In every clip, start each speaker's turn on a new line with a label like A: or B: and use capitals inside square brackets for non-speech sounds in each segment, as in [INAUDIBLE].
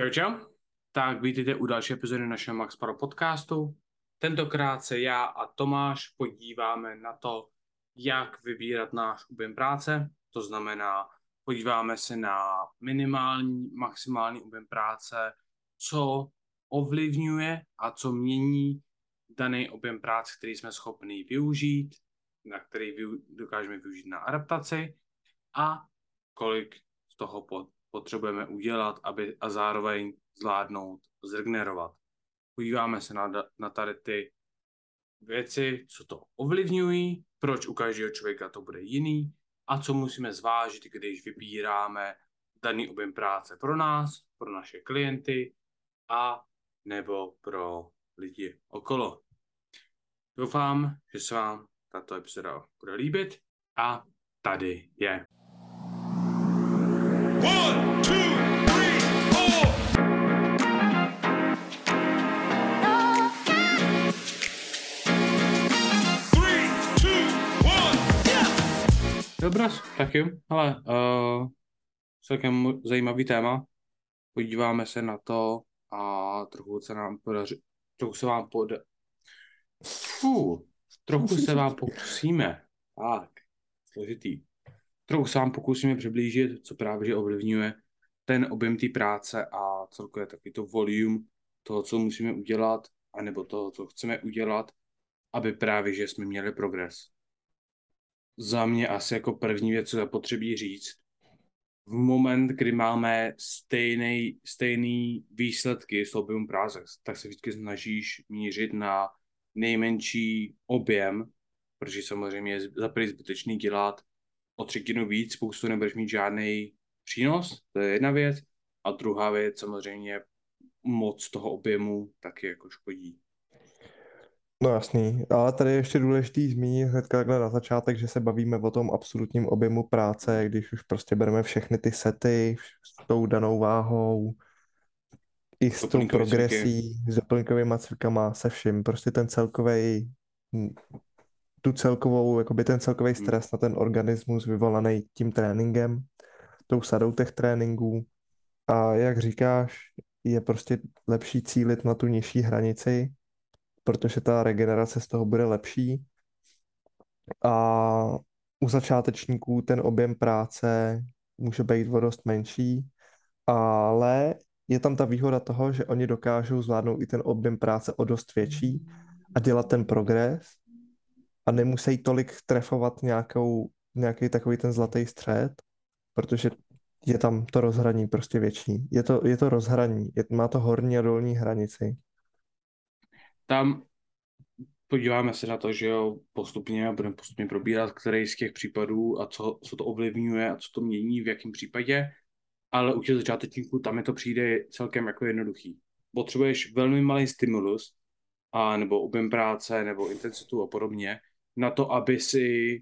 A: Čau, čau. Tak vítejte u další epizody našeho Max Pro podcastu. Tentokrát se já a Tomáš podíváme na to, jak vybírat náš objem práce. To znamená, podíváme se na minimální, maximální objem práce, co ovlivňuje a co mění daný objem práce, který jsme schopni využít, na který dokážeme využít na adaptaci a kolik z toho potřebujeme udělat aby, a zároveň zvládnout zregenerovat. Podíváme se na, na tady ty věci, co to ovlivňují, proč u každého člověka to bude jiný a co musíme zvážit, když vybíráme daný objem práce pro nás, pro naše klienty a nebo pro lidi okolo. Doufám, že se vám tato epizoda bude líbit a tady je. Dobrá, tak jo, ale uh, celkem zajímavý téma. Podíváme se na to a trochu se nám podaří, trochu se vám pod... Fuh, trochu se vám pokusíme. Tak, složitý se vám pokusíme přiblížit, co právě že ovlivňuje ten objem té práce a celkově taky to volume toho, co musíme udělat, anebo toho, co chceme udělat, aby právě, že jsme měli progres. Za mě asi jako první věc, co zapotřebí říct, v moment, kdy máme stejný, stejný výsledky s objemem práce, tak se vždycky snažíš mířit na nejmenší objem, protože samozřejmě je za zbytečný dělat o třetinu víc, spoustu nebudeš mít žádný přínos, to je jedna věc. A druhá věc, samozřejmě moc toho objemu taky jako škodí.
B: No jasný, ale tady je ještě důležitý zmínit hned takhle na začátek, že se bavíme o tom absolutním objemu práce, když už prostě bereme všechny ty sety s tou danou váhou, i s tou progresí, s doplňkovými cvikama, se vším. Prostě ten celkový tu celkovou, jakoby ten celkový hmm. stres na ten organismus vyvolaný tím tréninkem, tou sadou těch tréninků. A jak říkáš, je prostě lepší cílit na tu nižší hranici, protože ta regenerace z toho bude lepší. A u začátečníků ten objem práce může být o dost menší, ale je tam ta výhoda toho, že oni dokážou zvládnout i ten objem práce o dost větší a dělat ten progres a nemusí tolik trefovat nějakou, nějaký takový ten zlatý střed, protože je tam to rozhraní prostě větší. Je to, je to rozhraní, je, má to horní a dolní hranici.
A: Tam podíváme se na to, že jo, postupně budeme postupně probírat, který z těch případů a co, co to ovlivňuje a co to mění, v jakém případě, ale u těch začátečníků tam je to přijde celkem jako jednoduchý. Potřebuješ velmi malý stimulus, a nebo objem práce, nebo intenzitu a podobně, na to, aby si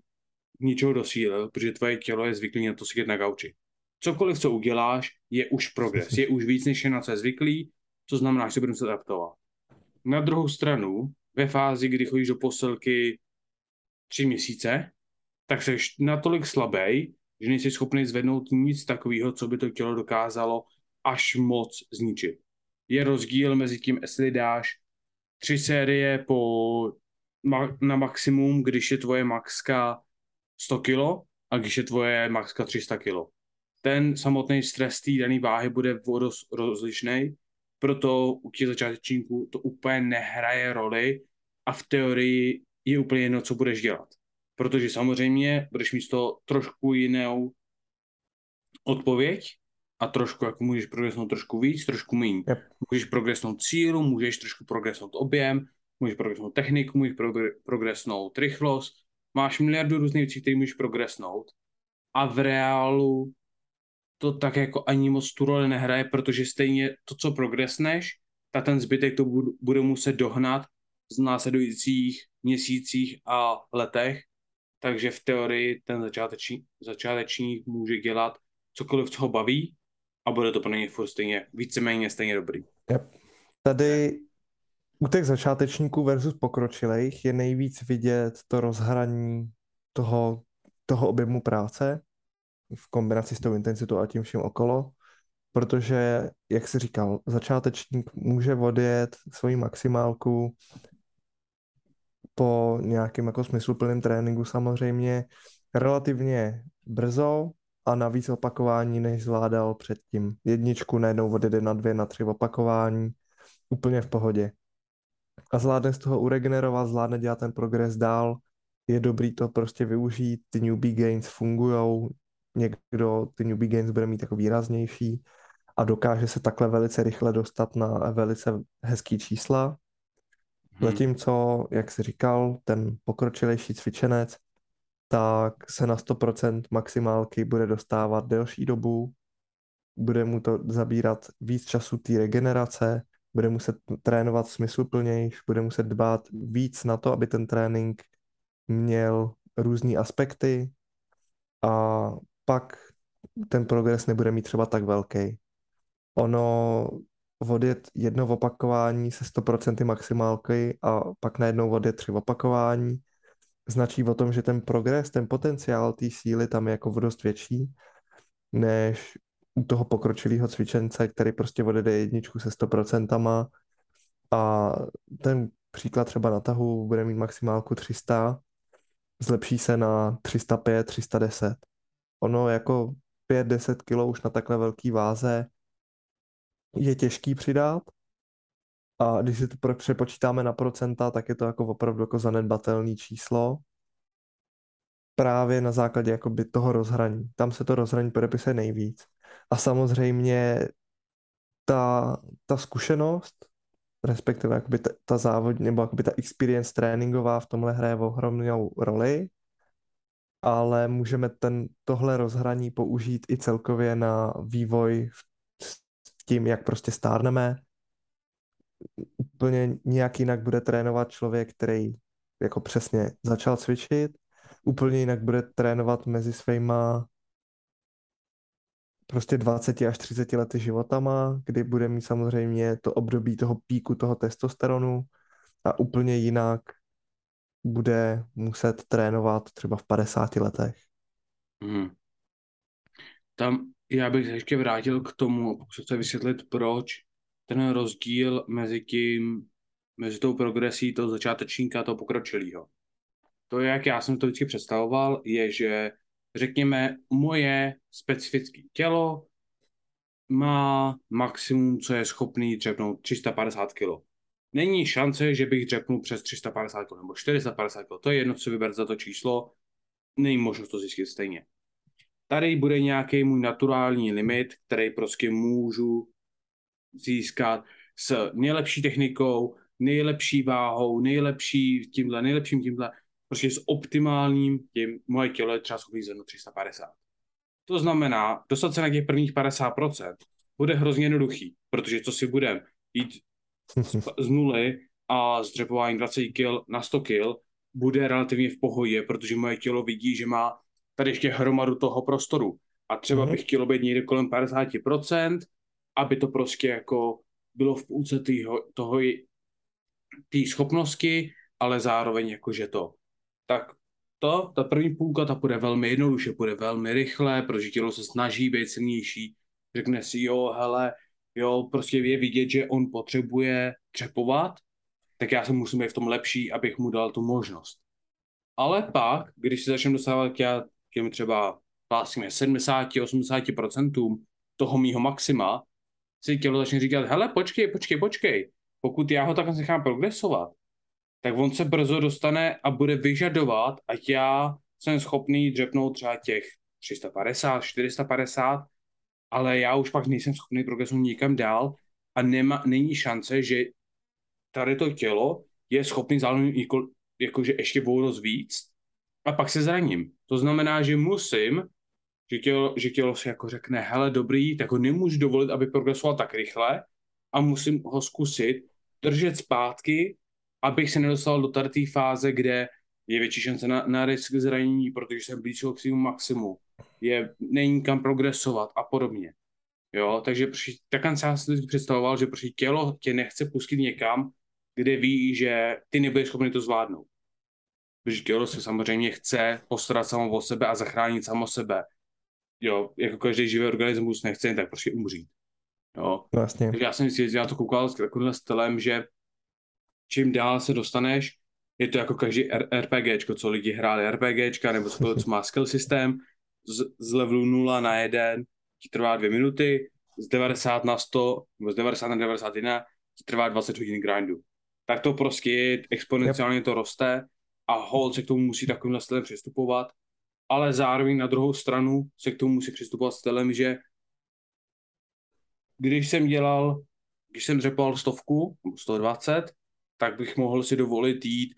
A: ničeho dosílil, protože tvoje tělo je zvyklé na to sedět na gauči. Cokoliv, co uděláš, je už progres, je už víc, než je na co je zvyklý, co znamená, že se budeme se adaptovat. Na druhou stranu, ve fázi, kdy chodíš do posilky tři měsíce, tak jsi natolik slabý, že nejsi schopný zvednout nic takového, co by to tělo dokázalo až moc zničit. Je rozdíl mezi tím, jestli dáš tři série po na maximum, když je tvoje maxka 100 kg a když je tvoje maxka 300 kg. Ten samotný stres té dané váhy bude dost rozlišný, proto u těch začátečníků to úplně nehraje roli a v teorii je úplně jedno, co budeš dělat. Protože samozřejmě budeš mít to trošku jinou odpověď a trošku, jako můžeš progresnout trošku víc, trošku méně. Yep. Můžeš progresnout cílu, můžeš trošku progresnout objem, můžeš progresnout techniku, můžeš progresnout rychlost, máš miliardu různých věcí, které můžeš progresnout a v reálu to tak jako ani moc tu roli nehraje, protože stejně to, co progresneš, tak ten zbytek to bude muset dohnat v následujících měsících a letech, takže v teorii ten začátečník, začátečník může dělat cokoliv, co ho baví a bude to pro něj furt stejně, víceméně stejně dobrý.
B: Yep. Tady u těch začátečníků versus pokročilých je nejvíc vidět to rozhraní toho, toho objemu práce v kombinaci s tou intenzitou a tím vším okolo, protože, jak jsi říkal, začátečník může odjet svoji maximálku po nějakém jako smysluplném tréninku samozřejmě relativně brzo a navíc opakování, než zvládal předtím. Jedničku najednou odjede na dvě, na tři opakování, úplně v pohodě. A zvládne z toho uregenerovat, zvládne dělat ten progres dál, je dobrý to prostě využít, ty newbie gains fungujou, někdo ty newbie gains bude mít jako výraznější a dokáže se takhle velice rychle dostat na velice hezký čísla. Hmm. Zatímco, jak jsi říkal, ten pokročilejší cvičenec, tak se na 100% maximálky bude dostávat delší dobu, bude mu to zabírat víc času té regenerace, bude muset trénovat smysluplnější, bude muset dbát víc na to, aby ten trénink měl různé aspekty a pak ten progres nebude mít třeba tak velký. Ono odjet jedno opakování se 100% maximálky a pak najednou odjet tři opakování značí o tom, že ten progres, ten potenciál té síly tam je jako dost větší, než toho pokročilého cvičence, který prostě odjede jedničku se 100% a ten příklad třeba na tahu bude mít maximálku 300, zlepší se na 305, 310. Ono jako 5-10 kg už na takhle velký váze je těžký přidat a když si to přepočítáme na procenta, tak je to jako opravdu jako zanedbatelné číslo právě na základě jakoby toho rozhraní. Tam se to rozhraní podepisuje nejvíc. A samozřejmě ta, ta zkušenost, respektive jakoby ta, ta závod, nebo jakoby ta experience tréninková v tomhle hraje ohromnou roli, ale můžeme ten, tohle rozhraní použít i celkově na vývoj s tím, jak prostě stárneme. Úplně nějak jinak bude trénovat člověk, který jako přesně začal cvičit, úplně jinak bude trénovat mezi svýma prostě 20 až 30 lety životama, kdy bude mít samozřejmě to období toho píku toho testosteronu a úplně jinak bude muset trénovat třeba v 50 letech.
A: Hmm. Tam já bych se ještě vrátil k tomu, pokud se vysvětlit, proč ten rozdíl mezi tím, mezi tou progresí toho začátečníka a toho pokročilého. To, jak já jsem to vždycky představoval, je, že řekněme, moje specifické tělo má maximum, co je schopný dřepnout 350 kg. Není šance, že bych dřepnul přes 350 kg nebo 450 kg. To je jedno, co vybrat za to číslo. Není možnost to zjistit stejně. Tady bude nějaký můj naturální limit, který prostě můžu získat s nejlepší technikou, nejlepší váhou, nejlepší tímhle, nejlepším tímhle prostě s optimálním tím moje tělo je třeba schopný zvednout 350. To znamená, dostat se na těch prvních 50% bude hrozně jednoduchý, protože co si budem jít z, z nuly a z dřepování 20 kg na 100 kg bude relativně v pohodě, protože moje tělo vidí, že má tady ještě hromadu toho prostoru. A třeba mm-hmm. bych chtěl být někde kolem 50%, aby to prostě jako bylo v půlce týho, toho té schopnosti, ale zároveň jakože to tak to, ta první půlka, ta bude velmi jednoduše, bude velmi rychle, protože tělo se snaží být silnější, řekne si, jo, hele, jo, prostě je vidět, že on potřebuje třepovat, tak já se musím být v tom lepší, abych mu dal tu možnost. Ale pak, když se začnu dostávat k těm třeba vlastně 70-80% toho mýho maxima, si tělo začne říkat, hele, počkej, počkej, počkej, pokud já ho takhle nechám progresovat, tak on se brzo dostane a bude vyžadovat, ať já jsem schopný dřepnout třeba těch 350, 450, ale já už pak nejsem schopný progresovat nikam dál a nema, není šance, že tady to tělo je schopný zároveň jako, jakože ještě vodost víc a pak se zraním. To znamená, že musím, že tělo, že tělo si jako řekne, hele dobrý, tak ho nemůžu dovolit, aby progresoval tak rychle a musím ho zkusit držet zpátky abych se nedostal do tady té fáze, kde je větší šance na, na risk zranění, protože jsem blížil k svým maximu, je, není kam progresovat a podobně. Jo, takže tak jsem si představoval, že prostě tělo tě nechce pustit někam, kde ví, že ty nebudeš schopný to zvládnout. Protože tělo se samozřejmě chce postarat samo o sebe a zachránit samo sebe. Jo, jako každý živý organismus nechce jen tak prostě umřít. Jo.
B: Jasně.
A: Takže já jsem si já to koukal s takovým stylem, že čím dál se dostaneš, je to jako každý RPGčko, co lidi hráli RPGčka, nebo cokoliv, co má skill systém, z, z levelu 0 na 1 ti trvá 2 minuty, z 90 na 100, nebo z 90 na 91 ti trvá 20 hodin grindu. Tak to prostě exponenciálně to roste a hold se k tomu musí takovým stylem přistupovat, ale zároveň na druhou stranu se k tomu musí přistupovat stylem, že když jsem dělal, když jsem řepal stovku, 120, tak bych mohl si dovolit jít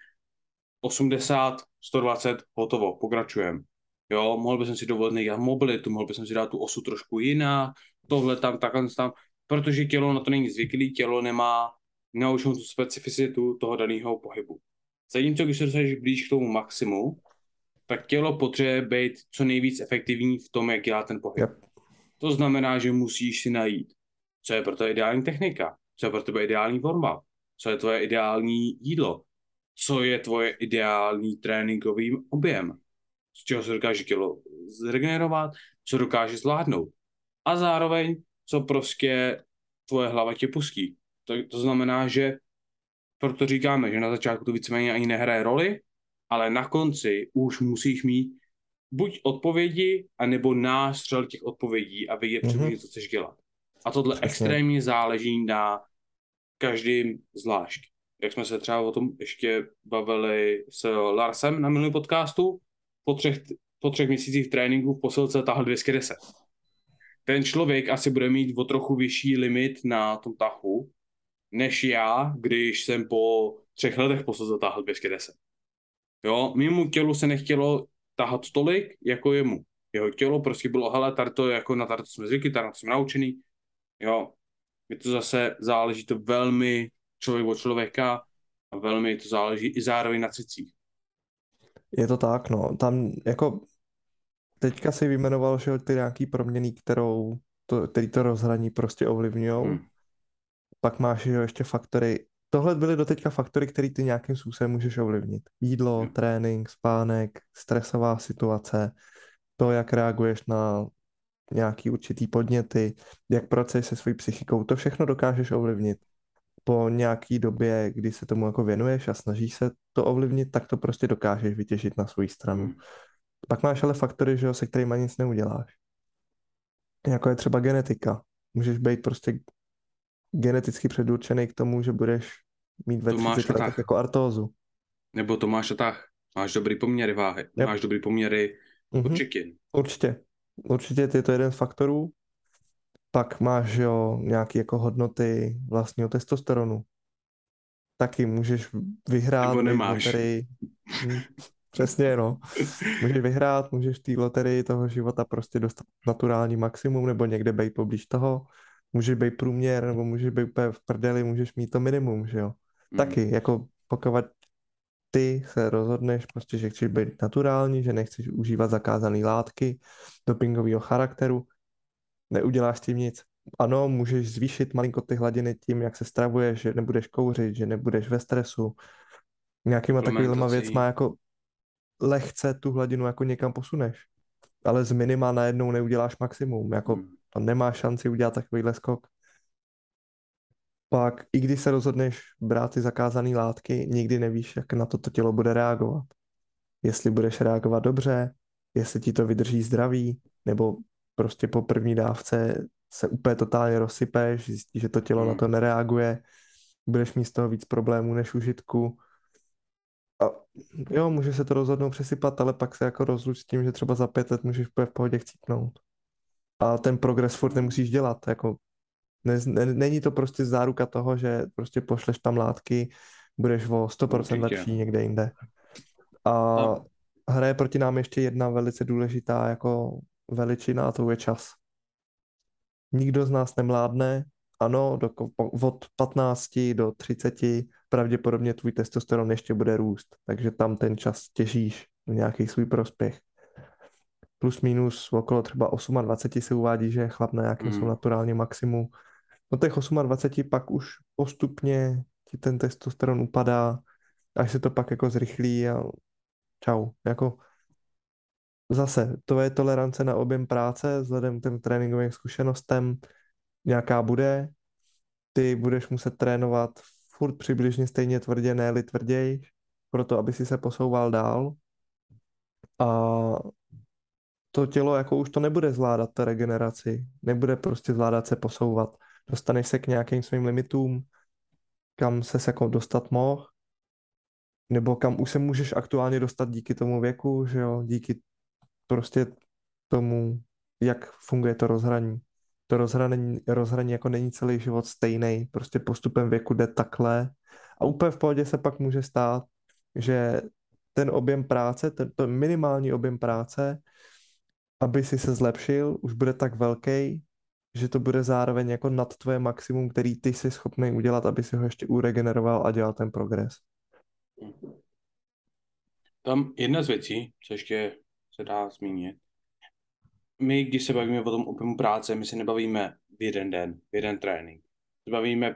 A: 80, 120, hotovo, pokračujem. Jo, mohl bych si dovolit nejít mobilitu, mohl bych si dát tu osu trošku jinak, tohle tam, takhle tam, protože tělo na to není zvyklý, tělo nemá naučenou tu specificitu toho daného pohybu. Zatímco, když se dostaneš blíž k tomu maximu, tak tělo potřebuje být co nejvíc efektivní v tom, jak dělá ten pohyb. Yep. To znamená, že musíš si najít, co je pro to ideální technika, co je pro tebe ideální forma, co je tvoje ideální jídlo, co je tvoje ideální tréninkový objem, z čeho se dokáže tělo zregenerovat, co dokáže zvládnout. A zároveň, co prostě tvoje hlava tě pustí. To, to znamená, že proto říkáme, že na začátku to víceméně ani nehraje roli, ale na konci už musíš mít buď odpovědi, anebo nástřel těch odpovědí a vědět mm-hmm. co chceš dělat. A tohle Přesně. extrémně záleží na každým zvlášť. Jak jsme se třeba o tom ještě bavili s Larsem na minulém podcastu, po třech, po třech měsících tréninku v posilce tahl 210. Ten člověk asi bude mít o trochu vyšší limit na tom tahu, než já, když jsem po třech letech posilce tahl 210. Jo, mimo tělu se nechtělo tahat tolik, jako jemu. Jeho tělo prostě bylo, hele, tady to jako na tady to jsme zvyklí, tady jsme naučený. Jo, je to zase, záleží to velmi člověk od člověka a velmi to záleží i zároveň na cicích.
B: Je to tak, no. Tam jako teďka si vyjmenoval, že ty nějaký proměny, kterou to, který to rozhraní prostě ovlivňují. Hmm. Pak máš že ještě faktory. Tohle byly doteďka faktory, které ty nějakým způsobem můžeš ovlivnit. Jídlo, hmm. trénink, spánek, stresová situace, to, jak reaguješ na nějaký určitý podněty, jak pracuješ se svojí psychikou, to všechno dokážeš ovlivnit. Po nějaký době, kdy se tomu jako věnuješ a snažíš se to ovlivnit, tak to prostě dokážeš vytěžit na svou stranu. Hmm. Pak máš ale faktory, že jo, se kterými nic neuděláš. Jako je třeba genetika. Můžeš být prostě geneticky předurčený k tomu, že budeš mít ve 30 letech jako artózu.
A: Nebo to máš tak. Máš dobrý poměry váhy. Yep. Máš dobrý poměry mm-hmm.
B: Určitě. Určitě je to jeden z faktorů. Pak máš jo, nějaké jako hodnoty vlastního testosteronu. Taky můžeš vyhrát
A: Nebo nemáš.
B: loterii. Hm, přesně, no. Můžeš vyhrát, můžeš té loterii toho života prostě dostat naturální maximum nebo někde být poblíž toho. Můžeš být průměr, nebo můžeš být úplně v prdeli, můžeš mít to minimum, že jo. Mm. Taky, jako pokud ty se rozhodneš prostě, že chceš být naturální, že nechceš užívat zakázané látky dopingového charakteru, neuděláš tím nic. Ano, můžeš zvýšit malinko ty hladiny tím, jak se stravuješ, že nebudeš kouřit, že nebudeš ve stresu. Nějakýma takovýma věcma jako lehce tu hladinu jako někam posuneš. Ale z minima najednou neuděláš maximum. Jako hmm. to nemá šanci udělat takovýhle skok pak i když se rozhodneš brát ty zakázané látky, nikdy nevíš, jak na to to tělo bude reagovat. Jestli budeš reagovat dobře, jestli ti to vydrží zdraví, nebo prostě po první dávce se úplně totálně rozsypeš, zjistíš, že to tělo na to hmm. nereaguje, budeš mít z toho víc problémů než užitku. A jo, může se to rozhodnout přesypat, ale pak se jako rozluč s tím, že třeba za pět let můžeš v pohodě chcípnout. A ten progres furt nemusíš dělat, jako ne, ne, není to prostě záruka toho, že prostě pošleš tam látky, budeš o 100% Určitě. lepší někde jinde. A no. hraje proti nám ještě jedna velice důležitá jako veličina a to je čas. Nikdo z nás nemládne, ano, do, od 15 do 30 pravděpodobně tvůj testosteron ještě bude růst, takže tam ten čas těžíš v nějaký svůj prospěch. Plus minus okolo třeba 28 se uvádí, že chlap na nějakém mm. naturálně maximu do těch 28 pak už postupně ti ten testosteron upadá, až se to pak jako zrychlí a čau. Jako zase, to je tolerance na objem práce vzhledem k těm tréninkovým zkušenostem. nějaká bude, ty budeš muset trénovat furt přibližně stejně tvrdě, ne tvrději, proto aby si se posouval dál. A to tělo jako už to nebude zvládat ta regeneraci, nebude prostě zvládat se posouvat. Dostaneš se k nějakým svým limitům, kam se jako dostat mohl, nebo kam už se můžeš aktuálně dostat díky tomu věku, že jo, díky prostě tomu, jak funguje to rozhraní. To rozhraní, rozhraní jako není celý život stejný, prostě postupem věku jde takhle a úplně v pohodě se pak může stát, že ten objem práce, ten, ten minimální objem práce, aby si se zlepšil, už bude tak velký, že to bude zároveň jako nad tvoje maximum, který ty jsi schopný udělat, aby si ho ještě uregeneroval a dělal ten progres.
A: Tam jedna z věcí, co ještě se dá zmínit, my, když se bavíme o tom objemu práce, my se nebavíme v jeden den, v jeden trénink. Bavíme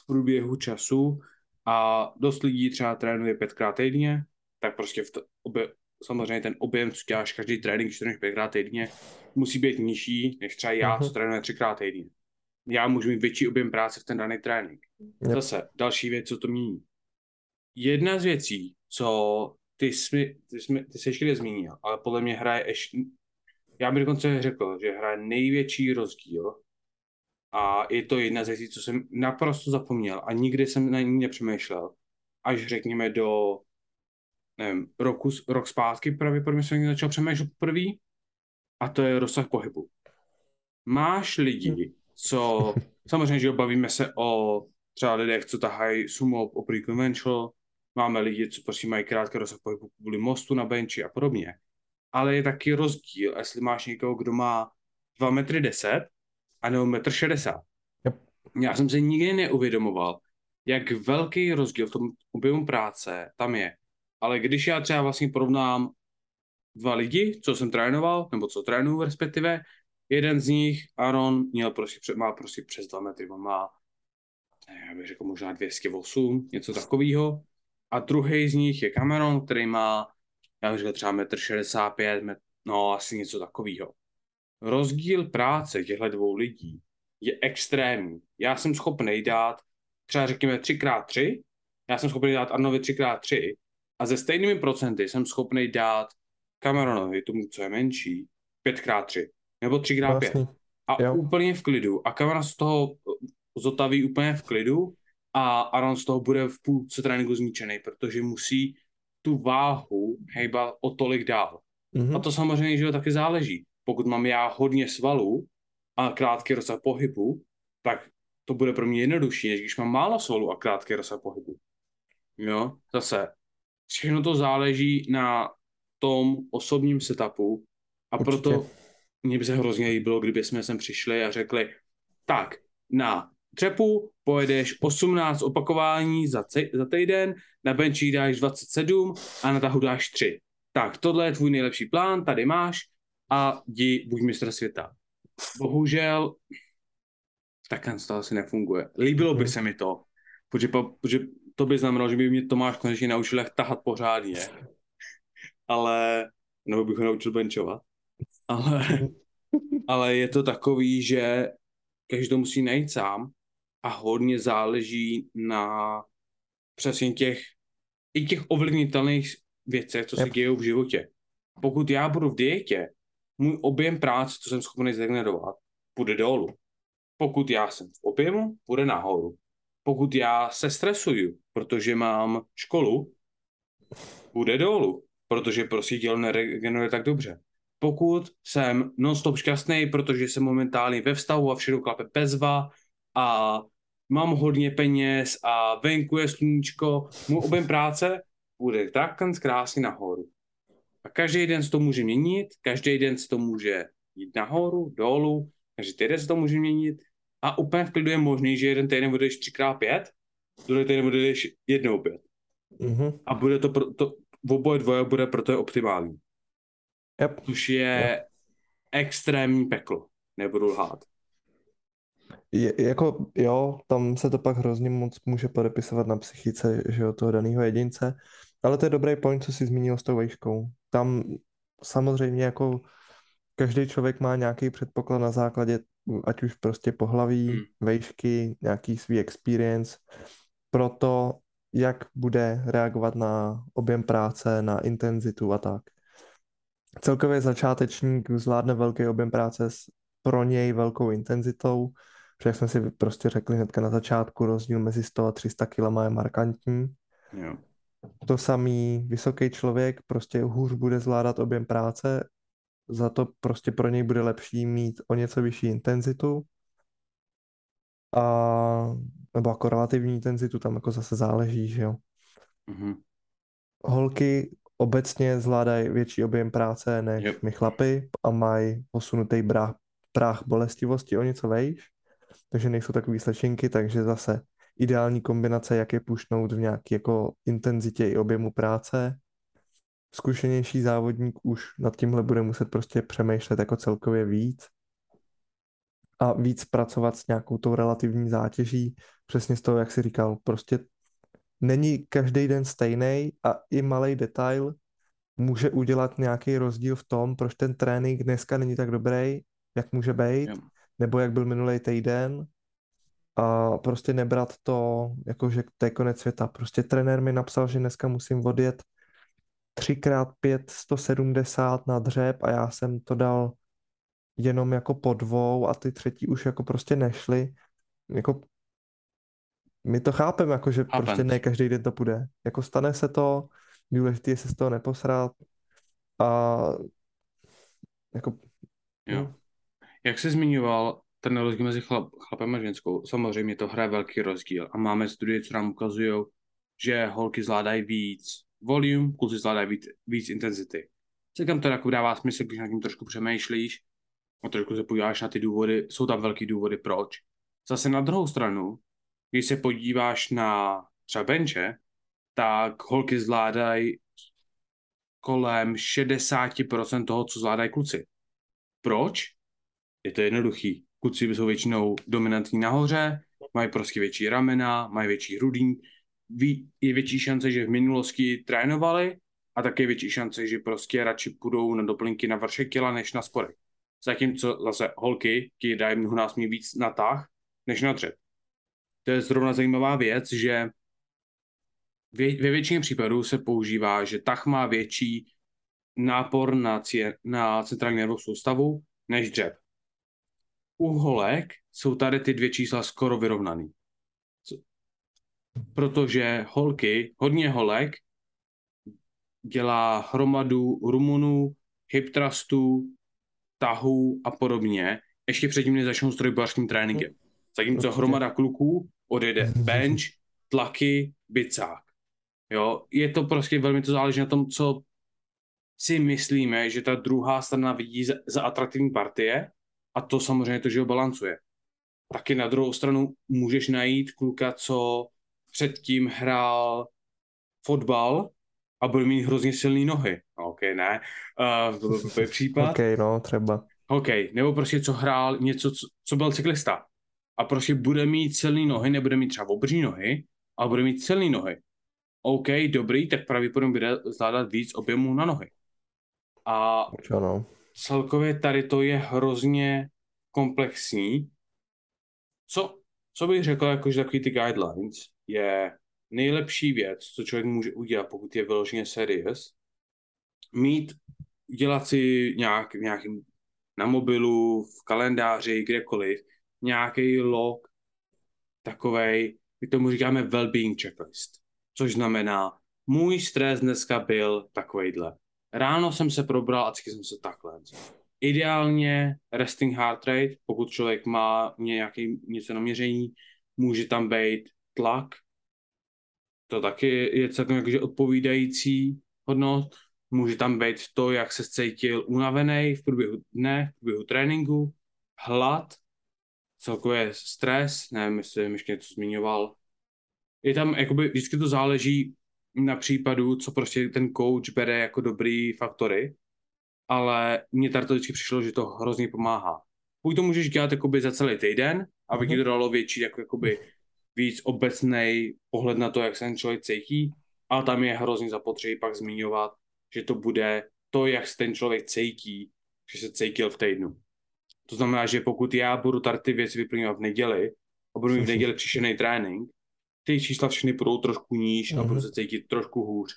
A: v průběhu času a dost lidí třeba trénuje pětkrát týdně, tak prostě v to, obě, samozřejmě ten objem, co děláš každý trénink, když trénuješ pětkrát týdně, musí být nižší, než třeba já, co trénuji třikrát týdně. Já můžu mít větší objem práce v ten daný trénink. Yep. Zase, další věc, co to mění. Jedna z věcí, co ty jsi, ty jsi, ty jsi ještě zmínil, ale podle mě hraje ještě, já bych dokonce řekl, že hraje největší rozdíl a je to jedna z věcí, co jsem naprosto zapomněl a nikdy jsem na ní nepřemýšlel, až řekněme do nevím, roku, rok zpátky pravděpodobně jsem začal přemýšlet prvý a to je rozsah pohybu. Máš lidi, co, samozřejmě, že bavíme se o třeba lidech, co tahají sumo o conventional, máme lidi, co prostě mají krátký rozsah pohybu kvůli mostu na benči a podobně. Ale je taky rozdíl, jestli máš někoho, kdo má 2 metry 10 a nebo 1 60 yep. Já jsem se nikdy neuvědomoval, jak velký rozdíl v tom objemu práce tam je. Ale když já třeba vlastně porovnám dva lidi, co jsem trénoval, nebo co trénuju respektive, jeden z nich, Aaron, měl prostě, má prostě přes 2 metry, on má, já bych řekl možná 208, něco takového. A druhý z nich je Cameron, který má, já bych řekl třeba 1,65 m, no asi něco takového. Rozdíl práce těchto dvou lidí je extrémní. Já jsem schopný dát třeba řekněme 3x3, já jsem schopný dát Arnovi 3x3 a ze stejnými procenty jsem schopný dát Cameronovi, tomu, co je menší, 5x3 nebo 3x5. Vlastně. A jo. úplně v klidu. A Cameron z toho zotaví úplně v klidu a Aaron z toho bude v půlce tréninku zničený, protože musí tu váhu hejbat o tolik dál. Mm-hmm. A to samozřejmě, že taky záleží. Pokud mám já hodně svalů a krátký rozsah pohybu, tak to bude pro mě jednodušší, než když mám málo svalů a krátký rozsah pohybu. Jo, zase, všechno to záleží na tom osobním setupu a Určitě. proto mě by se hrozně líbilo, kdyby jsme sem přišli a řekli, tak, na třepu pojedeš 18 opakování za, za týden, na benchi dáš 27 a na tahu dáš 3. Tak, tohle je tvůj nejlepší plán, tady máš a jdi, buď mistr světa. Bohužel, takhle to asi nefunguje. Líbilo by mhm. se mi to, protože, protože to by znamenalo, že by mě Tomáš konečně naučil, jak tahat pořádně. Ale, nebo bych ho naučil benchovat. Ale, ale je to takový, že každý to musí najít sám a hodně záleží na přesně těch i těch ovlivnitelných věcech, co se yep. dějí v životě. Pokud já budu v dietě, můj objem práce, co jsem schopný zregenerovat, půjde dolů. Pokud já jsem v objemu, půjde nahoru. Pokud já se stresuju, protože mám školu, půjde dolů, protože prostě tělo neregeneruje tak dobře. Pokud jsem non-stop šťastný, protože jsem momentálně ve vztahu a všechno klape bezva a mám hodně peněz a venku je sluníčko, můj objem práce bude tak krásně nahoru. A každý den se to může měnit, každý den se to může jít nahoru, dolů, každý týden se to může měnit a úplně v klidu je možný, že jeden týden budeš 3x5, druhý týden budeš jednou pět. Mm-hmm. A bude to, pro, to v oboje dvoje bude proto je optimální.
B: Yep.
A: Což je yep. extrémní peklo, nebudu lhát.
B: Je, jako jo, tam se to pak hrozně moc může podepisovat na psychice že jo, toho daného jedince, ale to je dobrý point, co jsi zmínil s tou vejškou. Tam samozřejmě jako každý člověk má nějaký předpoklad na základě ať už prostě pohlaví,
A: Hmm.
B: vejšky, nějaký svý experience, pro to, jak bude reagovat na objem práce, na intenzitu a tak. Celkově začátečník zvládne velký objem práce s pro něj velkou intenzitou, protože jak jsme si prostě řekli hnedka na začátku, rozdíl mezi 100 a 300 kg je markantní.
A: Jo.
B: To samý vysoký člověk prostě hůř bude zvládat objem práce, za to prostě pro něj bude lepší mít o něco vyšší intenzitu a nebo jako relativní intenzitu, tam jako zase záleží, že jo.
A: Mhm.
B: Holky obecně zvládají větší objem práce než
A: Yep.
B: my chlapy a mají posunutý práh, práh bolestivosti o něco vejš, takže nejsou takový slečinky, takže zase ideální kombinace, jak je pušnout v nějaké jako intenzitě i objemu práce. Zkušenější závodník už nad tímhle bude muset prostě přemýšlet jako celkově víc a víc pracovat s nějakou tou relativní zátěží, přesně z toho, jak jsi říkal, prostě není každý den stejný a i malý detail může udělat nějaký rozdíl v tom, proč ten trénink dneska není tak dobrý, jak může být, nebo jak byl minulý týden. A prostě nebrat to, jako že to je konec světa. Prostě trenér mi napsal, že dneska musím odjet 3x5 170 na dřep a já jsem to dal jenom jako po dvou a ty třetí už jako prostě nešly. Jako my to chápeme, jako že
A: Happens.
B: prostě ne každý den to půjde. Jako stane se to, důležité je se z toho neposrat a jako
A: Jo.
B: hm,
A: Jak jsi zmiňoval ten rozdíl mezi chlap, chlapem a ženskou, samozřejmě to hraje velký rozdíl a máme studie, co nám ukazují, že holky zvládají víc volume, kluci zvládají víc, víc intenzity. Celkem to jako dává smysl, když nad tím trošku přemýšlíš a trošku se podíváš na ty důvody, jsou tam velký důvody proč. Zase na druhou stranu, když se podíváš na třeba benče, tak holky zvládají kolem 60% toho, co zvládají kluci. Proč? Je to jednoduchý. Kluci jsou většinou dominantní nahoře, mají prostě větší ramena, mají větší hrudní, je větší šance, že v minulosti trénovali a také větší šance, že prostě radši půjdou na doplňky na vršek těla než na spodek. Zatímco zase holky, ti dají mnohonásobně víc na tah než na dřep. To je zrovna zajímavá věc, že ve většině případů se používá, že tah má větší nápor na, cie, na centrální nervovou soustavu než dřep. U holek jsou tady ty dvě čísla skoro vyrovnaný. Protože holky, hodně holek, dělá hromadu rumunů, hip thrustů, tahů a podobně, ještě předtím, než začnou s trojbářským tréninkem. Zatímco hromada kluků odjede [LAUGHS] bench, tlaky, bicák. Jo, je to prostě velmi to záleží na tom, co si myslíme, že ta druhá strana vidí za, za atraktivní partie a to samozřejmě to, že ho balancuje. Taky na druhou stranu můžeš najít kluka, co předtím hrál fotbal a bude mít hrozně silné nohy. No, OK, ne. Uh, to byl blbý případ.
B: OK, no, třeba.
A: Hokej, nebo prostě co hrál něco, co, co byl cyklista. A prostě bude mít silné nohy, nebude mít třeba obří nohy, ale bude mít silné nohy. OK, dobrý, tak pravděpodobně bude zvládat víc objemů na nohy. A
B: Čo, no.
A: celkově tady to je hrozně komplexní. Co, co bych řekl, jakože takový ty guidelines, je nejlepší věc, co člověk může udělat, pokud je vyloženě serious, mít, dělat si nějak, nějakým na mobilu, v kalendáři, kdekoliv, nějaký log, takovej, my tomu říkáme well-being checklist, což znamená, můj stres dneska byl takovejhle. Ráno jsem se probral a jsem se takhle. Ideálně resting heart rate, pokud člověk má nějaký něco na měření, může tam být tlak, to taky je celkem jakože odpovídající hodnot. Může tam být to, jak se cítil unavený v průběhu dne, v průběhu tréninku, hlad, celkově stres, nevím, jestli jsem ještě něco zmiňoval. Je tam, jakoby, vždycky to záleží na případu, co prostě ten coach bere jako dobrý faktory, ale mně tady to vždycky přišlo, že to hrozně pomáhá. Buď to můžeš dělat jakoby za celý týden, aby ti to dalo větší, jako, jakoby, víc obecný pohled na to, jak se ten člověk cítí, ale tam je hrozně zapotřebí pak zmiňovat, že to bude to, jak se ten člověk cítí, že se cítil v týdnu. To znamená, že pokud já budu tady ty věci vyplňovat v neděli a budu mít v neděli příšerný trénink, ty čísla všechny budou trošku níž a budu se cítit trošku hůř.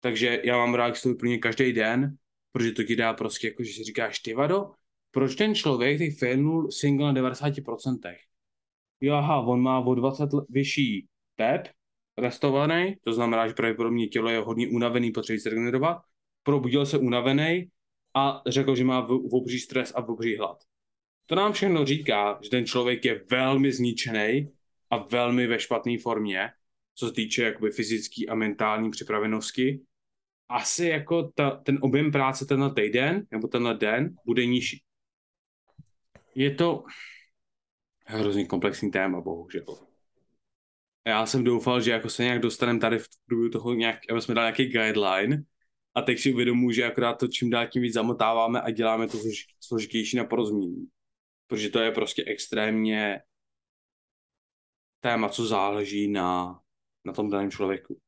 A: Takže já mám rád, že to vyplně každý den, protože to ti dá prostě jako, že si říkáš, ty vado, proč ten člověk teď failnul single na 90%? Jo, aha, on má o 20 vyšší tep, restovaný, to znamená, že pravděpodobně tělo je hodně unavený, potřebuje se regenerovat, probudil se unavený a řekl, že má v obří stres a v obří hlad. To nám všechno říká, že ten člověk je velmi zničený a velmi ve špatné formě, co se týče jakoby fyzické a mentální připravenosti. Asi jako ta, ten objem práce tenhle týden nebo tenhle den bude nižší. Je to hrozně komplexní téma, bohužel. Já jsem doufal, že jako se nějak dostaneme tady v průběhu toho nějak, aby jsme dali nějaký guideline, a teď si uvědomuji, že akorát to čím dál tím víc zamotáváme a děláme to složitější na porozumění. Protože to je prostě extrémně téma, co záleží na, na tom daném člověku.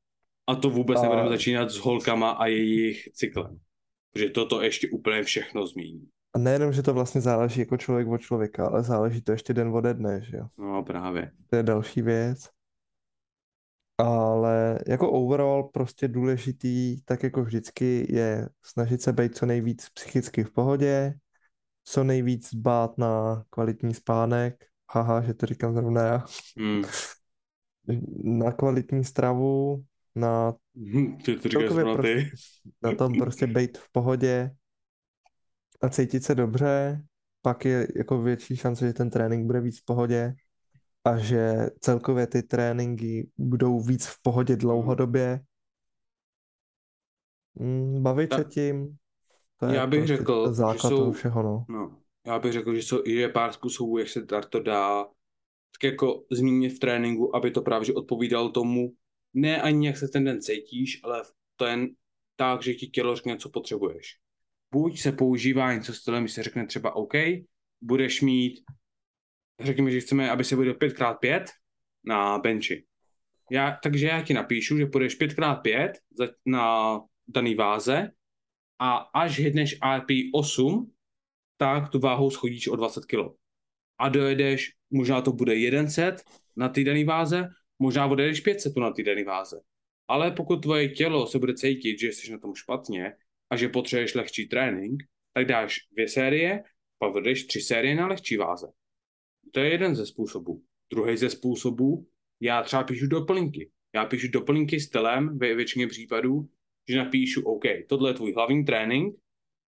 A: A to vůbec a... nebudeme začínat s holkama a jejich cyklem. Protože toto ještě úplně všechno změní.
B: A nejenom, že to vlastně záleží jako člověk od člověka, ale záleží to ještě den ode dne, že jo?
A: No právě.
B: To je další věc. Ale jako overall prostě důležitý, tak jako vždycky, je snažit se být co nejvíc psychicky v pohodě, co nejvíc dbát na kvalitní spánek, haha, že to říkám zrovna já, hmm. na kvalitní stravu, na [LAUGHS]
A: ty to celkově prostě,
B: na tom prostě být v pohodě a cítit se dobře, pak je jako větší šance, že ten trénink bude víc v pohodě a že celkově ty tréninky budou víc v pohodě dlouhodobě. Mm, bavit se tím,
A: to je já bych prostě řekl,
B: základ že jsou, toho všeho, no.
A: no. Já bych řekl, že jsou, je pár způsobů, jak se to dá tak jako zmínit v tréninku, aby to právě odpovídal tomu, ne ani jak se ten den cítíš, ale to jen tak, že ti tělo řekne, co potřebuješ. Buď se používá něco stylem, že se řekne třeba OK, budeš mít řekněme, že chceme, aby se byl 5x5 na benchi. Já, takže já ti napíšu, že půjdeš 5x5 na daný váze a až hydneš RP 8, tak tu váhu schodíš o 20 kg. A dojedeš, možná to bude jeden set na té dané váze, možná odejdeš 5 setů na té dané váze. Ale pokud tvoje tělo se bude cítit, že jsi na tom špatně a že potřebuješ lehčí trénink, tak dáš dvě série, pak vedeš tři série na lehčí váze. To je jeden ze způsobů. Druhý ze způsobů, já třeba píšu doplňky. Já píšu doplňky stylem ve většině případů, že napíšu, OK, tohle je tvůj hlavní trénink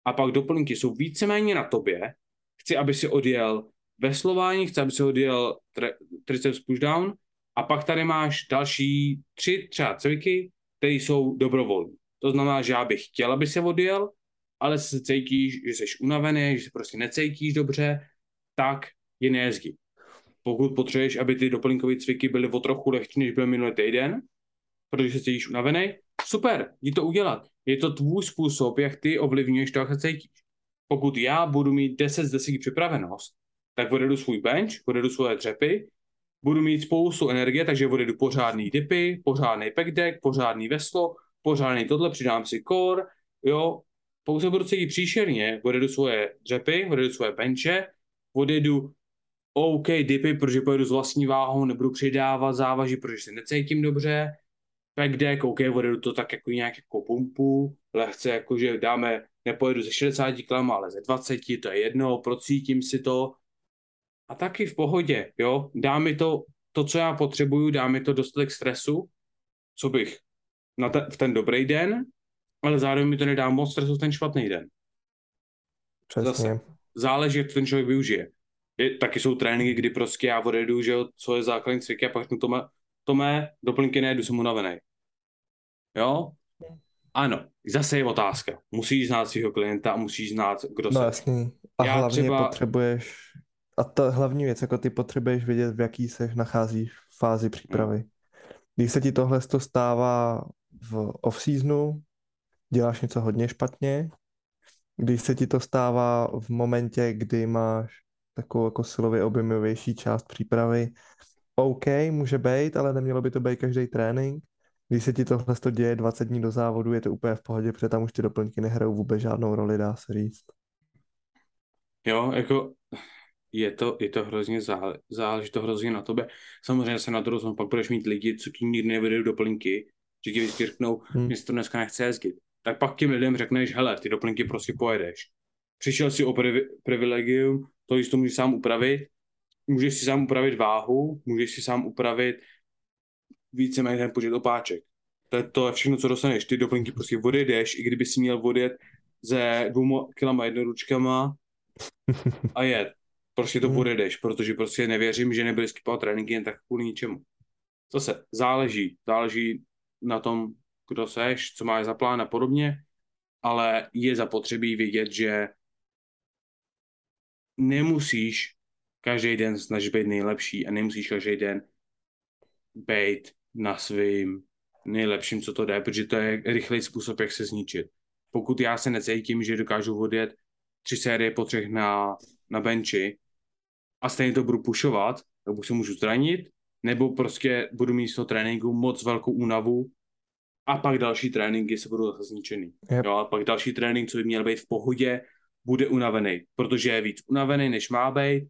A: a pak doplňky jsou víceméně na tobě. Chci, aby si odjel veslování, chci, aby si odjel tri- triceps pushdown a pak tady máš další tři třeba cviky, které jsou dobrovolné. To znamená, že já bych chtěl, aby se odjel, ale se cítíš, že jsi unavený, že se prostě necítíš dobře, tak je nejezdí. Pokud potřebuješ, aby ty doplňkové cviky byly o trochu lehčí, než byl minulý týden, protože se cítíš unavený, super, jdi to udělat. Je to tvůj způsob, jak ty ovlivňuješ to, jak se cítíš. Pokud já budu mít 10 z 10 připravenost, tak odjedu svůj bench, odjedu svoje dřepy, budu mít spoustu energie, takže odjedu pořádný dipy, pořádný pack deck, pořádný veslo, pořádný tohle, přidám si core, jo, pouze budu cítit příšerně, odjedu svoje dřepy, odjedu svoje benče, odjedu OK dipy, protože pojedu s vlastní váhou, nebudu přidávat závaží, protože se necítím dobře. Pack deck, OK, odjedu to tak jako nějak jako pumpu, lehce jako, že dáme, nepojedu ze 60 km, ale ze 20, to je jedno, procítím si to. A taky v pohodě, jo, dá mi to, to, co já potřebuju, dá mi to dostatek stresu, co bych na te, v ten dobrý den, ale zároveň mi to nedá moc stresu v ten špatný den.
B: Přesně. Zase
A: záleží, jak ten člověk využije je, taky jsou tréninky, kdy prostě já odjedu, že jo, co je základní cviky a pak řeknu to mé, to mé doplňky nejdu, jsem unavený. Jo? Ano, zase je otázka. Musíš znát svého klienta a musíš znát, kdo
B: no, jasný. A já hlavně třeba... potřebuješ, a ta hlavní věc, jako ty potřebuješ vědět, v jaký se nacházíš v fázi přípravy. Hmm. Když se ti tohle stává v off-seasonu, děláš něco hodně špatně, když se ti to stává v momentě, kdy máš takovou jako silově objemovější část přípravy. OK, může být, ale nemělo by to být každý trénink. Když se ti tohle to děje 20 dní do závodu, je to úplně v pohodě, protože tam už ty doplňky nehrajou vůbec žádnou roli, dá se říct.
A: Jo, jako je to, je to hrozně zále, záleží to hrozně na tobě. Samozřejmě se na to rozhodnu, pak budeš mít lidi, co ti nikdy nevedou doplňky, ti vždycky řeknou,
B: Hmm.
A: mě to dneska nechce jezdit. Tak pak těm lidem řekneš, hele, ty doplňky prostě pojedeš. Přišel si o privi- privilegium, to jsi to můžeš sám upravit, můžeš si sám upravit váhu, můžeš si sám upravit víceméně ten počet opáček. To je, to je všechno, co dostaneš. Ty doplňky prostě odjedeš, i kdyby si měl odjet ze dvouma kilama jednoručkama a jet. Prostě to
B: Hmm.
A: odjedeš, protože prostě nevěřím, že nebyli skipovat tréninky jen tak kvůli ničemu. Zase záleží, záleží na tom, kdo seš, co máš za plán a podobně, ale je zapotřebí vědět, že nemusíš každý den snažit být nejlepší a nemusíš každý den být na svým nejlepším, co to jde, protože to je rychlý způsob, jak se zničit. Pokud já se necítím, že dokážu odjet tři série po třech na, na benchi a stejně to budu pušovat, tak buď se můžu zranit, nebo prostě budu mít z toho tréninku moc velkou únavu a pak další tréninky se budou zase zničený.
B: Yep.
A: Jo, a pak další trénink, co by měl být v pohodě, bude unavený, protože je víc unavený, než má být,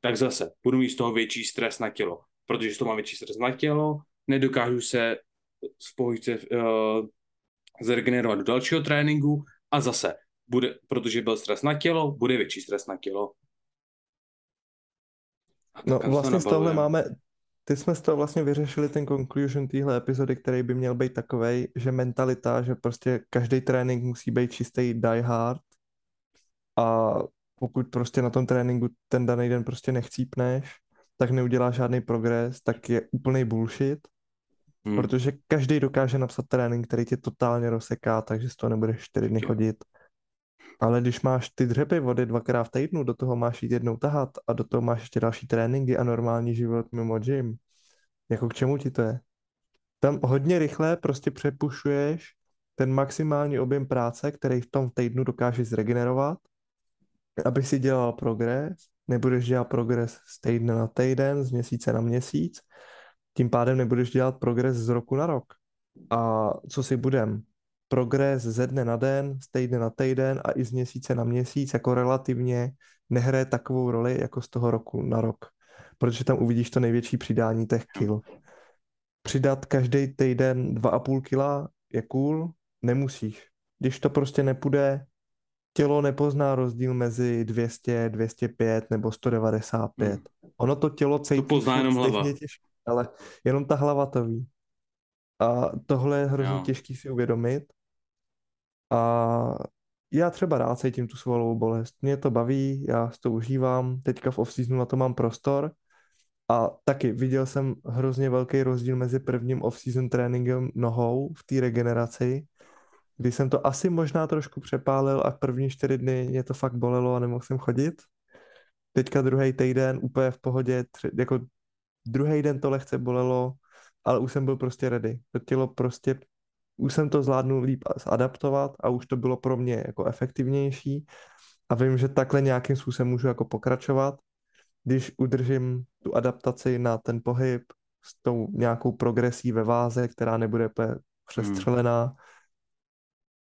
A: tak zase budu mít z toho větší stres na tělo, protože z toho má větší stres na tělo, nedokážu se v pohodě uh, zregenerovat do dalšího tréninku a zase bude, protože byl stres na tělo, bude větší stres na tělo.
B: No vlastně z tohle máme, ty jsme z toho vlastně vyřešili ten conclusion téhle epizody, který by měl být takovej, že mentalita, že prostě každý trénink musí být čistý die hard a pokud prostě na tom tréninku ten daný den prostě nechcípneš, tak neuděláš žádný progres, tak je úplný bullshit,
A: Hmm.
B: protože každý dokáže napsat trénink, který tě totálně rozseká, takže z toho nebudeš čtyři dny chodit. Ale když máš ty dřepy vody dvakrát v týdnu, do toho máš jít jednou tahat a do toho máš ještě další tréninky a normální život mimo gym, jako k čemu ti to je? Tam hodně rychle prostě přepušuješ ten maximální objem práce, který v tom týdnu dokážeš zregenerovat, aby si dělal progres, nebudeš dělat progres z týdne na týden, z měsíce na měsíc, tím pádem nebudeš dělat progres z roku na rok. A co si budem? Progres ze dne na den, z týdne na týden a i z měsíce na měsíc jako relativně nehraje takovou roli jako z toho roku na rok. Protože tam uvidíš to největší přidání těch kil. Přidat každý týden 2,5 kila je cool, nemusíš. Když to prostě nepůjde, tělo nepozná rozdíl mezi 200, 205 nebo 195.
A: Hmm.
B: Ono to tělo cítí
A: pozná
B: furt
A: jenom hlava.
B: těžké, ale jenom ta hlava to ví. A tohle je hrozně
A: Jo.
B: těžký si uvědomit. A já třeba rád cítím tu svalovou bolest. Mě to baví, já to užívám. Teďka v off-seasonu na to mám prostor. A taky viděl jsem hrozně velký rozdíl mezi prvním off-season tréninkem nohou v té regeneraci, kdy jsem to asi možná trošku přepálil a první čtyři dny mě to fakt bolelo a nemohl jsem chodit. Teďka druhý týden úplně v pohodě, tři, jako druhý den to lehce bolelo, ale už jsem byl prostě ready. To tělo prostě, už jsem to zvládnul líp adaptovat a už to bylo pro mě jako efektivnější. A vím, že takhle nějakým způsobem můžu jako pokračovat, když udržím tu adaptaci na ten pohyb s tou nějakou progresí ve váze, která nebude úplně přestřelená.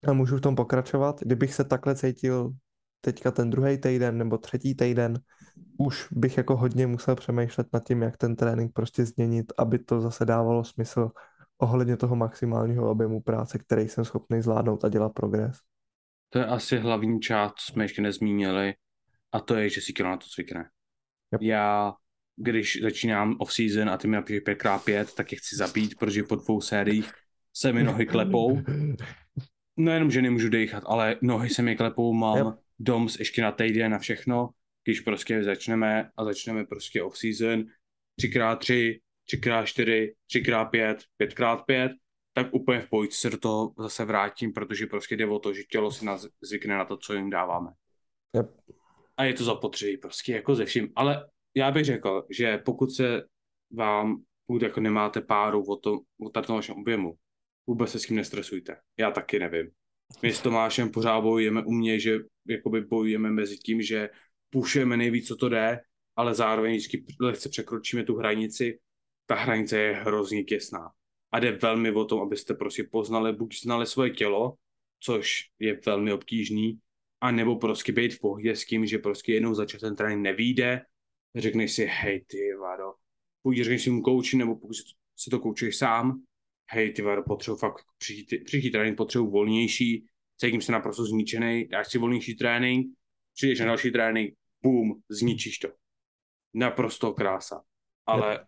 B: A můžu v tom pokračovat. Kdybych se takhle cítil teďka ten druhý týden nebo třetí týden, už bych jako hodně musel přemýšlet nad tím, jak ten trénink prostě změnit, aby to zase dávalo smysl ohledně toho maximálního objemu práce, který jsem schopný zvládnout a dělat progres.
A: To je asi hlavní část, co jsme ještě nezmínili, a to je, že si kilo na to cvikne.
B: Yep.
A: Já, když začínám off-season a ty mi napíšeš 5x5, tak je chci zabít, protože po dvou sériích se mi nohy klepou. [LAUGHS] No jenom, že nemůžu dechat, ale nohy se mi klepou, mám
B: Yep.
A: doms ještě na týden na všechno, když prostě začneme a začneme prostě off-season, 3x3, 3x4, 3x5, 5x5, tak úplně v pojď se do toho zase vrátím, protože prostě jde o to, že tělo si nás zvykne na to, co jim dáváme.
B: Yep.
A: A je to zapotřebí prostě jako ze vším. Ale já bych řekl, že pokud se vám, pokud jako nemáte páru o, to, o tato vašem objemu, vůbec se s tím nestresujte. Já taky nevím. My s Tomášem pořád bojujeme u mě, že jakoby bojujeme mezi tím, že pušujeme nejvíc, co to jde, ale zároveň vždycky lehce překročíme tu hranici. Ta hranice je hrozně těsná. A jde velmi o tom, abyste prostě poznali, buď znali svoje tělo, což je velmi obtížný, a nebo prostě být v pohodě s tím, že prostě jednou za čas ten trénink nevíde řekneš si, hej ty vado, půjdeš řekneš si mu kouči, nebo pokud si to koučuješ sám, hej ty vado, potřebuji fakt příští, příští trénink, potřebuji volnější, cítím se naprosto zničený, dáš si volnější trénink, přijdeš na další trénink, boom, zničíš to. Naprosto krása. Ale.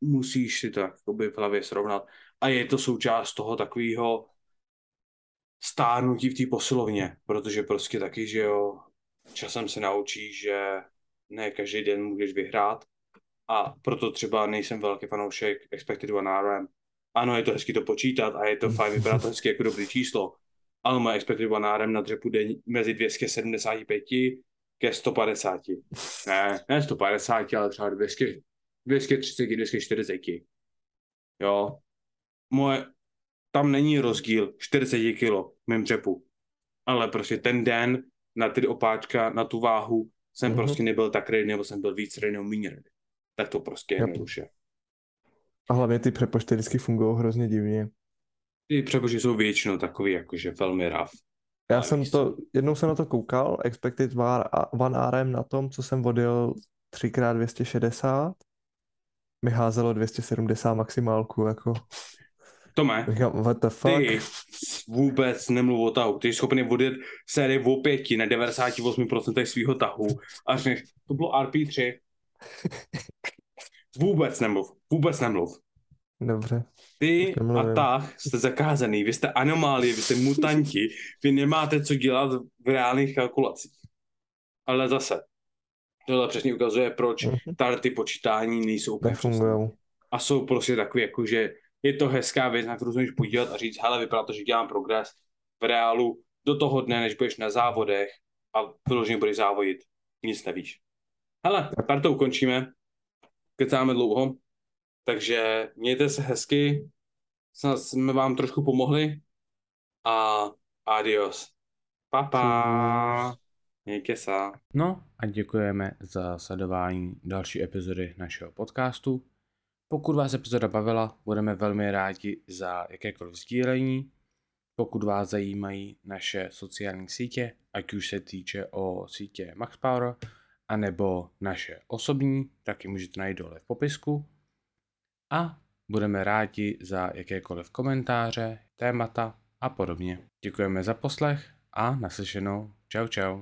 A: Musíš si to jakoby v hlavě srovnat. A je to součást toho takového stárnutí v té posilovně, protože prostě taky, že jo, časem se naučíš, že ne každý den můžeš vyhrát a proto třeba nejsem velký fanoušek Expected One RM. Ano, je to hezky to počítat a je to fajn, vypadá to hezky jako dobrý číslo, ale moje Expected One RM na dřepu jde mezi 275 ke 150. Ne, ne 150, ale třeba 200, 230, 240. Jo. Moje, tam není rozdíl 40 kg v mém dřepu. Ale prostě ten den na ty opáčka, na tu váhu, jsem mm-hmm. prostě nebyl tak ready, nebo jsem byl víc ready nebo méně ready. Tak to prostě yep. jednoduše.
B: A hlavně ty přepočty vždycky fungují hrozně divně.
A: Ty přepočty jsou většinou takový jakože velmi rough.
B: Já jsem to, jednou jsem na to koukal, expected one RM na tom, co jsem vodil 3x260, mi házelo 270 maximálku, jako.
A: Tome,
B: Říkám, what the fuck?
A: ty vůbec nemluv o tahu. Ty jsi schopný vodit sérii o pěti na 98% svého tahu a řekneš, to bylo RP3. [LAUGHS] Vůbec nemluv, vůbec nemluv.
B: Dobře.
A: Ty a tah jste zakázaný, vy jste anomálie, vy jste mutanti, vy nemáte co dělat v reálných kalkulacích. Ale zase, tohle přesně ukazuje, proč mm-hmm. tady ty počítání nejsou úplně A jsou prostě takový, jako že je to hezká věc, na kterou se můžeš podívat a říct, hele, vypadá to, že dělám progres v reálu do toho dne, než budeš na závodech a vyloženě budeš závodit, nic nevíš. Hele, tady to ukončíme, kecáme dlouho, takže mějte se hezky, snad jsme vám trošku pomohli a adios. Papa. Mějte se. No a děkujeme za sledování další epizody našeho podcastu. Pokud vás epizoda bavila, budeme velmi rádi za jakékoliv sdílení. Pokud vás zajímají naše sociální sítě, ať už se týče o sítě MaxPower, anebo naše osobní, tak ji můžete najít dole v popisku. A budeme rádi za jakékoliv komentáře, témata a podobně. Děkujeme za poslech a naslyšenou. Čau čau.